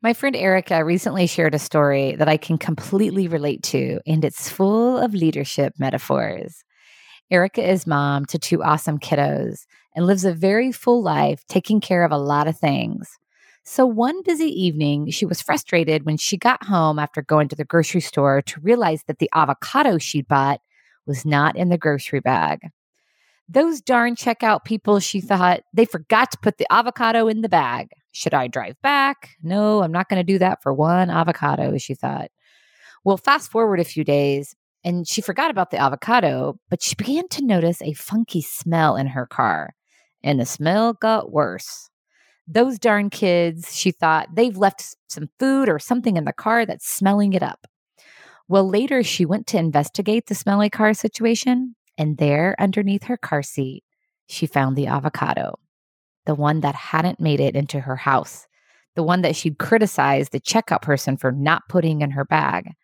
My friend Erica recently shared a story that I can completely relate to, and it's full of leadership metaphors. Erica is mom to two awesome kiddos and lives a very full life, taking care of a lot of things. So one busy evening, she was frustrated when she got home after going to the grocery store to realize that the avocado she'd bought was not in the grocery bag. Those darn checkout people, she thought, they forgot to put the avocado in the bag. Should I drive back? No, I'm not going to do that for one avocado, she thought. Well, fast forward a few days, and she forgot about the avocado, but she began to notice a funky smell in her car, and the smell got worse. Those darn kids, she thought, they've left some food or something in the car that's smelling it up. Well, later she went to investigate the smelly car situation, and there underneath her car seat, she found the avocado the one that hadn't made it into her house, the one that she'd criticized the checkout person for not putting in her bag.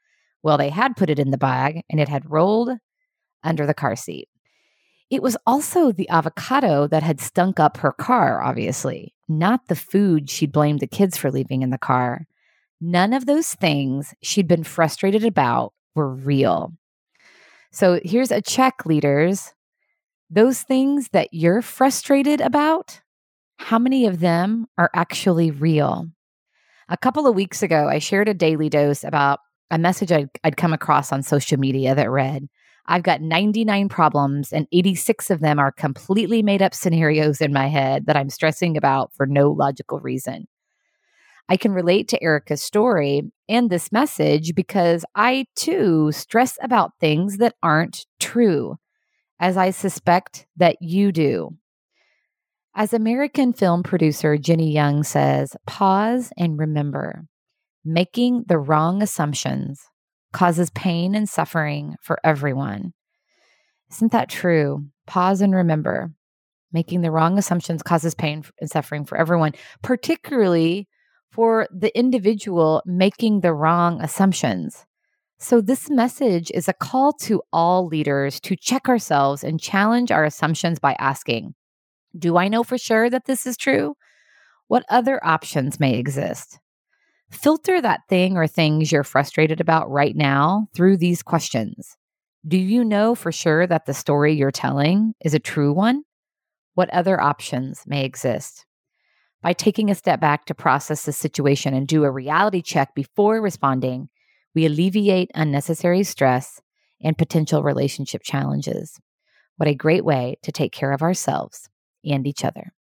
Well, they had put it in the bag and it had rolled under the car seat. It was also the avocado that had stunk up her car, obviously, not the food she'd blamed the kids for leaving in the car. None of those things she'd been frustrated about were real. So here's a check, leaders. Those things that you're frustrated about, how many of them are actually real? A couple of weeks ago, I shared a daily dose about a message I'd, I'd, come across on social media that read, I've got 99 problems, and 86 of them are completely made up scenarios in my head that I'm stressing about for no logical reason. I can relate to Erica's story and this message because I too stress about things that aren't true, as I suspect that you do. As American film producer Jenny Young says, pause and remember. Making the wrong assumptions causes pain and suffering for everyone. Isn't that true? Pause and remember. Making the wrong assumptions causes pain and suffering for everyone, particularly for the individual making the wrong assumptions. So, this message is a call to all leaders to check ourselves and challenge our assumptions by asking do I know for sure that this is true? What other options may exist? Filter that thing or things you're frustrated about right now through these questions. Do you know for sure that the story you're telling is a true one? What other options may exist? By taking a step back to process the situation and do a reality check before responding, we alleviate unnecessary stress and potential relationship challenges. What a great way to take care of ourselves and each other.